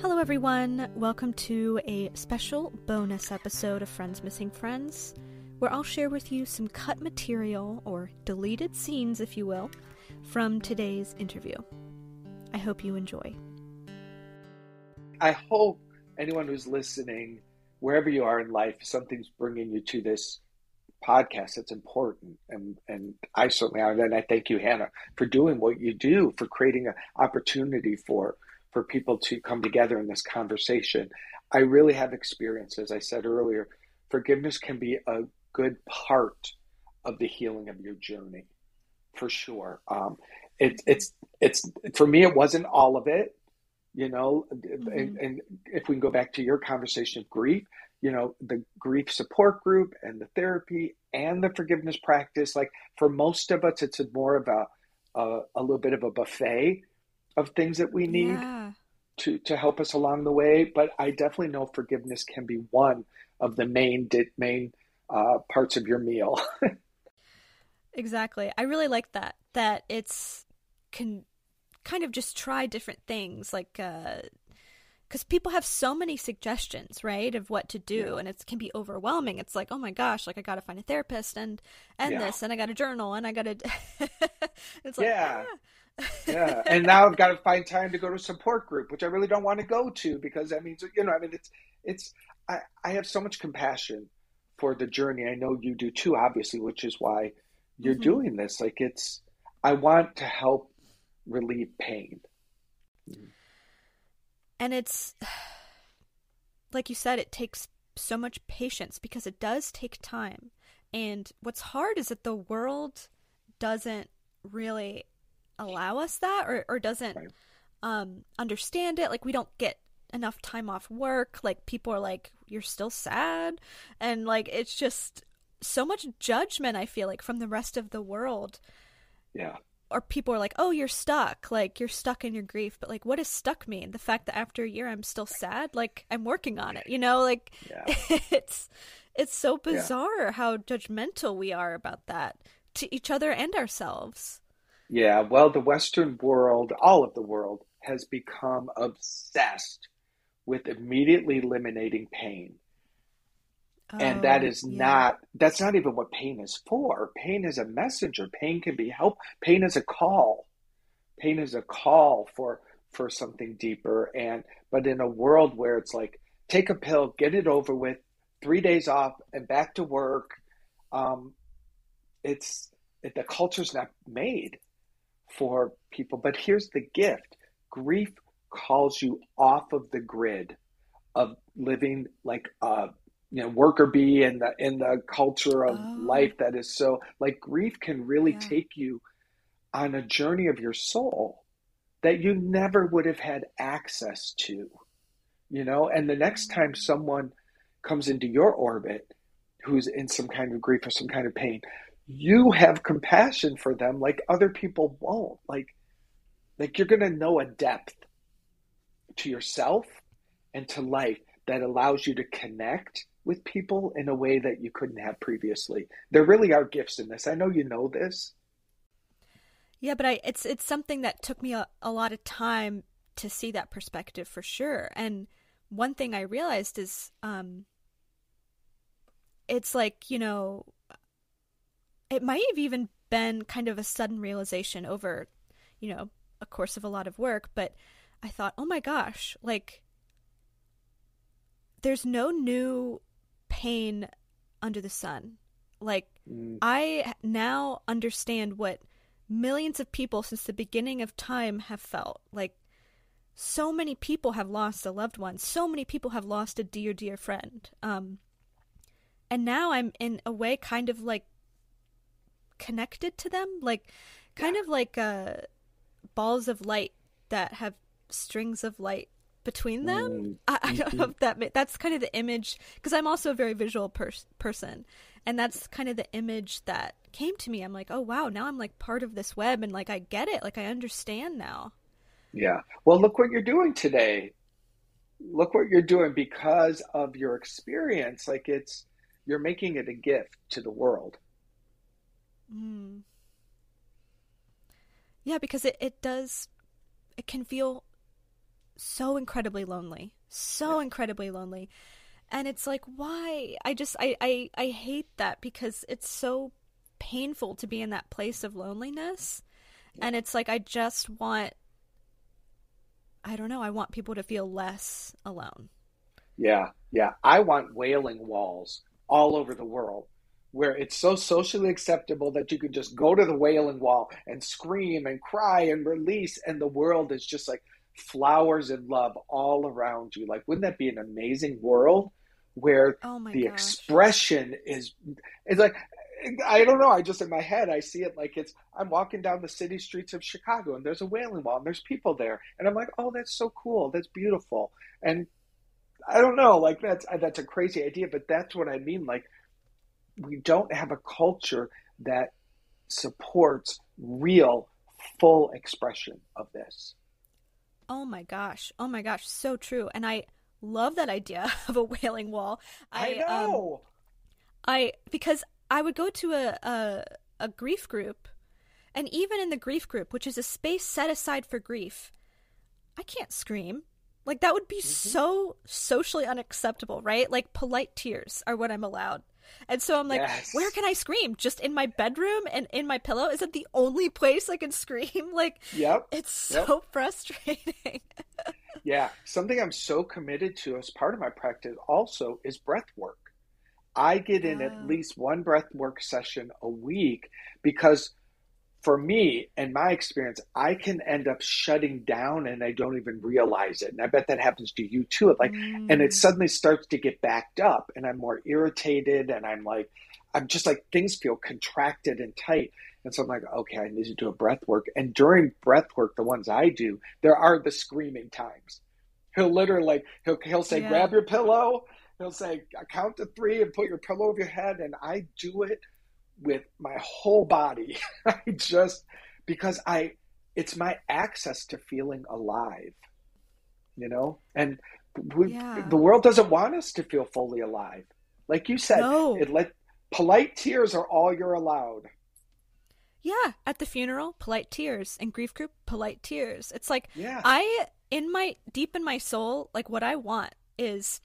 Hello, everyone. Welcome to a special bonus episode of Friends Missing Friends, where I'll share with you some cut material, or deleted scenes, if you will, from today's interview. I hope you enjoy. I hope anyone who's listening, wherever you are in life, something's bringing you to this podcast that's important and and I certainly are and I thank you Hannah for doing what you do for creating an opportunity for for people to come together in this conversation. I really have experience as I said earlier forgiveness can be a good part of the healing of your journey for sure. Um, it, it's it's for me it wasn't all of it you know mm-hmm. and, and, if we can go back to your conversation of grief you know the grief support group and the therapy and the forgiveness practice like for most of us it's more of a a, a little bit of a buffet of things that we need yeah. to to help us along the way but i definitely know forgiveness can be one of the main main uh, parts of your meal exactly i really like that that it's can kind of just try different things like uh because people have so many suggestions right of what to do yeah. and it can be overwhelming it's like oh my gosh like i gotta find a therapist and and yeah. this and i gotta journal and i gotta it's like yeah ah. Yeah and now i've got to find time to go to a support group which i really don't want to go to because that means you know i mean it's it's i i have so much compassion for the journey i know you do too obviously which is why you're mm-hmm. doing this like it's i want to help relieve pain and it's like you said, it takes so much patience because it does take time. And what's hard is that the world doesn't really allow us that or, or doesn't um, understand it. Like, we don't get enough time off work. Like, people are like, you're still sad. And, like, it's just so much judgment, I feel like, from the rest of the world. Yeah or people are like, "Oh, you're stuck. Like you're stuck in your grief." But like what does stuck mean? The fact that after a year I'm still sad? Like I'm working on it, you know? Like yeah. it's it's so bizarre yeah. how judgmental we are about that to each other and ourselves. Yeah, well, the western world, all of the world has become obsessed with immediately eliminating pain. And that oh, yeah. not that's not even what pain is for. Pain is a messenger. Pain can be help pain is a call. Pain is a call for for something deeper. And but in a world where it's like take a pill get it over with three days off and back to work um it's it, the culture's not made for people but here's the gift grief calls you off of the grid of living like a you know worker bee in the in the culture of oh. life that is so like grief can really yeah. take you on a journey of your soul that you never would have had access to you know and the next mm. time someone comes into your orbit who's in some kind of grief or some kind of pain you have compassion for them like other people won't like like you're going to know a depth to yourself and to life that allows you to connect with people in a way that you couldn't have previously. There really are gifts in this. I know you know this. Yeah, but I it's it's something that took me a, a lot of time to see that perspective for sure. And one thing I realized is um it's like, you know, it might have even been kind of a sudden realization over, you know, a course of a lot of work, but I thought, "Oh my gosh, like there's no new pain under the sun. Like, mm. I now understand what millions of people since the beginning of time have felt. Like, so many people have lost a loved one. So many people have lost a dear, dear friend. Um, and now I'm in a way kind of like connected to them, like kind yeah. of like uh, balls of light that have strings of light between them. Mm. I, I, don't know if that that's kind of the image because I'm also a very visual pers- person, and that's kind of the image that came to me. I'm like, oh wow, now I'm like part of this web, and like I get it, like I understand now. Yeah. Well, look what you're doing today. Look what you're doing because of your experience. Like it's you're making it a gift to the world. Mm. Yeah, because it, it does it can feel so incredibly lonely. So yeah. incredibly lonely. And it's like, why? I just I, I I hate that because it's so painful to be in that place of loneliness. Yeah. And it's like I just want I don't know, I want people to feel less alone. Yeah, yeah. I want wailing walls all over the world where it's so socially acceptable that you can just go to the wailing wall and scream and cry and release, and the world is just like flowers and love all around you. Like, wouldn't that be an amazing world where oh the gosh. expression is? It's like I don't know. I just in my head I see it like it's I'm walking down the city streets of Chicago and there's a wailing wall and there's people there and I'm like, oh, that's so cool. That's beautiful. And I don't know, like that's that's a crazy idea, but that's what I mean. Like we don't have a culture that supports real full expression of this. Oh my gosh. Oh my gosh, so true. And I love that idea of a wailing wall. I, I um, know. Um, I because I would go to a, a a grief group and even in the grief group, which is a space set aside for grief, I can't scream. Like that would be mm-hmm. so socially unacceptable, right? Like polite tears are what I'm allowed. And so I'm like, yes. where can I scream? Just in my bedroom and in my pillow? Is it the only place I can scream? Like, yep. it's so yep. frustrating. yeah. Something I'm so committed to as part of my practice also is breath work. I get in at least one breath work session a week because for me and my experience, I can end up shutting down and I don't even realize it. And I bet that happens to you too. Like, mm. and it mm. suddenly starts to get backed up and I'm more irritated and I'm like, I'm just like, things feel contracted and tight. And so I'm like, okay, I need to do a breath work. And during breath work, the ones I do, there are the screaming times. He'll literally like, he'll, he'll say, yeah. grab your pillow. He'll say, count to three and put your pillow over your head. And I do it with my whole body. I just because I it's my access to feeling alive. You know? And we, yeah. the world doesn't want us to feel fully alive. Like you said, no. it let polite tears are all you're allowed. Yeah, at the funeral, polite tears, and grief group, polite tears. It's like yeah. I in my deep in my soul, like what I want is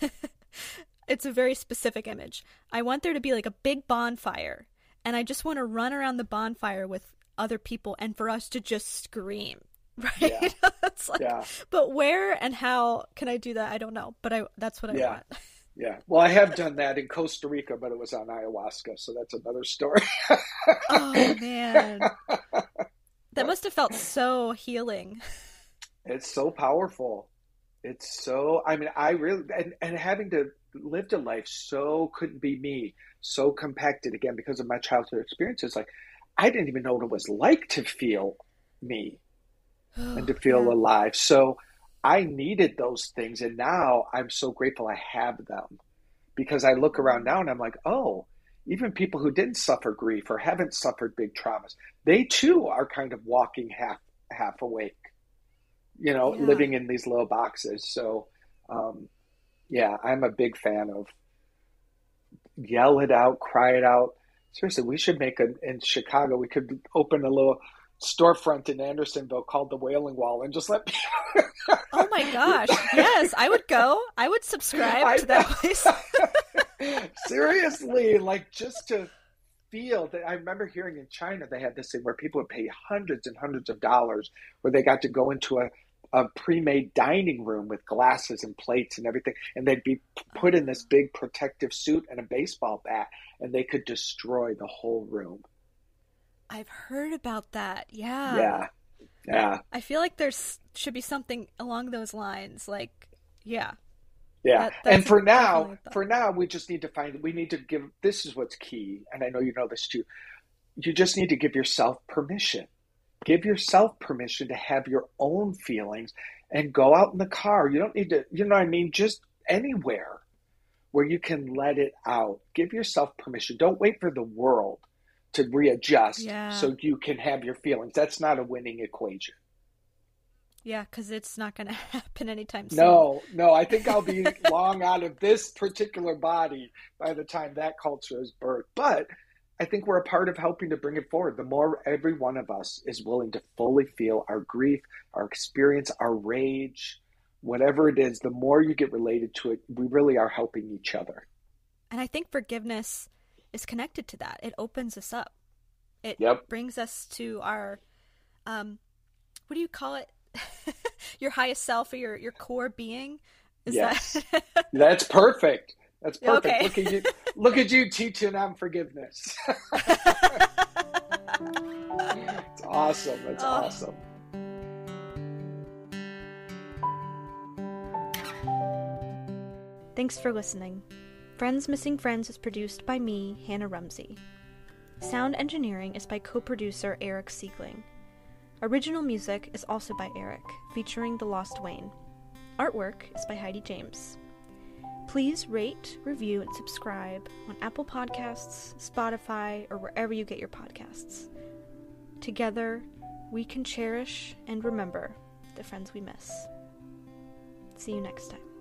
it's a very specific image. I want there to be like a big bonfire, and I just want to run around the bonfire with other people and for us to just scream. Right? Yeah. like, yeah. but where and how can I do that? I don't know, but I that's what I yeah. want. Yeah. Well, I have done that in Costa Rica, but it was on ayahuasca, so that's another story. oh man. That must have felt so healing. It's so powerful. It's so I mean, I really and, and having to lived a life so couldn't be me, so compacted again because of my childhood experiences. Like I didn't even know what it was like to feel me oh, and to feel yeah. alive. So I needed those things, and now I'm so grateful I have them because I look around mm. now and I'm like, oh, even people who didn't suffer grief or haven't suffered big traumas, they too are kind of walking half half awake, you know, yeah. living in these little boxes. So um, yeah, I'm a big fan of yell it out, cry it out. Seriously, we should make a in Chicago. We could open a little storefront in Andersonville called the Wailing Wall and just let people. oh my gosh! Yes, I would go. I would subscribe I, to that place. Seriously, like just to feel that. I remember hearing in China they had this thing where people would pay hundreds and hundreds of dollars, where they got to go into a a pre-made dining room with glasses and plates and everything and they'd be put in this big protective suit and a baseball bat and they could destroy the whole room. I've heard about that. Yeah. Yeah. Yeah. I feel like there's should be something along those lines like yeah yeah that, and for now for now we just need to find we need to give this is what's key and i know you know this too you just need to give yourself permission give yourself permission to have your own feelings and go out in the car. You don't need to, you know what I mean? Just anywhere where you can let it out. Give yourself permission. Don't wait for the world to readjust yeah. so you can have your feelings. That's not a winning equation. Yeah, because it's not going to happen anytime soon. No, no. I think I'll be long out of this particular body by the time that culture is birthed. But I think we're a part of helping to bring it forward. The more every one of us is willing to fully feel our grief, our experience, our rage, whatever it is, the more you get related to it, we really are helping each other. And I think forgiveness is connected to that. It opens us up. It yep. brings us to our um what do you call it? your highest self or your your core being? Is yes. that That's perfect. That's perfect. Okay. Look at you look at you teaching on forgiveness. it's awesome. That's oh. awesome. Thanks for listening. Friends Missing Friends is produced by me, Hannah Rumsey. Sound engineering is by co producer Eric Siegling. Original music is also by Eric, featuring The Lost Wayne. Artwork is by Heidi James. Please rate, review, and subscribe on Apple Podcasts, Spotify, or wherever you get your podcasts. Together, we can cherish and remember the friends we miss. See you next time.